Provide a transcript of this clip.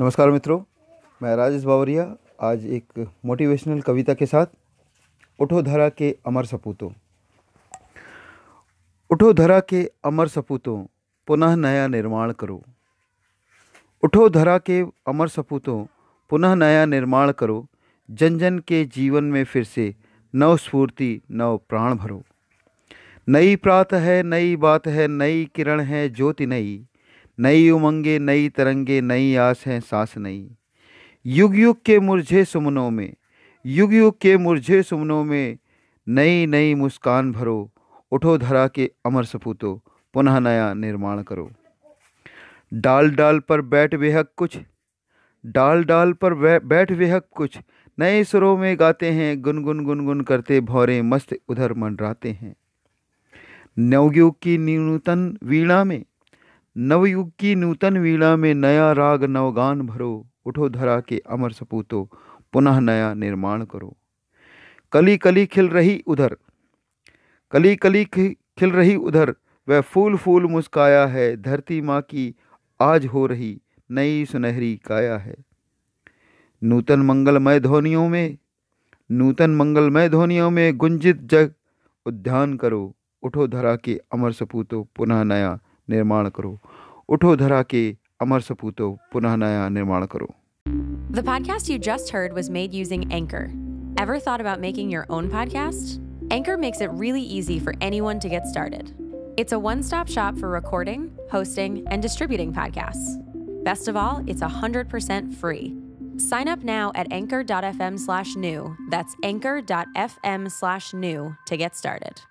नमस्कार मित्रों, मैं राजेश बावरिया, आज एक मोटिवेशनल कविता के साथ उठो धरा के अमर सपूतों। उठो धरा के अमर सपूतों, पुनः नया निर्माण करो। उठो धरा के अमर सपूतों, पुनः नया निर्माण करो। जन जन के जीवन में फिर से नव स्फूर्ति, नव प्राण भरो। नई प्रात है, नई बात है, नई किरण है, ज्योति नई। नई उमंगे, नई तरंगे, नई आस हैं, सांस नई युग युग के मुरझे सुमनों में युग युग के मुरझे सुमनों में, नई नई मुस्कान भरो, उठो धरा के अमर सपूतो, पुनः नया निर्माण करो। डाल डाल पर बैठ बेहक कुछ डाल डाल पर बैठ बेहक कुछ, नए सुरों में गाते हैं, गुनगुन गुनगुन करते भौरे, मस्त उधर मंडराते हैं। नवयुग की न्यूनतन वीणा में नवयुग की नूतन वीणा में नया राग नवगान भरो, उठो धरा के अमर सपूतो, पुनः नया निर्माण करो। कली कली खिल रही उधर, कली कली खिल रही उधर, वह फूल फूल मुस्काया है, धरती माँ की आज हो रही नई सुनहरी काया है। नूतन मंगलमय ध्वनियों में, नूतन मंगलमय ध्वनियों में गुंजित जग, उद्यान करो, उठो धरा के अमर सपूतो, पुनः नया निर्माण करो उठो धरा के अमर सपूतो पुनः नया निर्माण करो The podcast you just heard was made using Anchor. Ever thought about making your own podcast? Anchor makes it really easy for anyone to get started. It's a one stop shop for recording, hosting, and distributing podcasts. Best of all, it's 100% free. Sign up now at anchor.fm slash new. That's anchor.fm slash new to get started.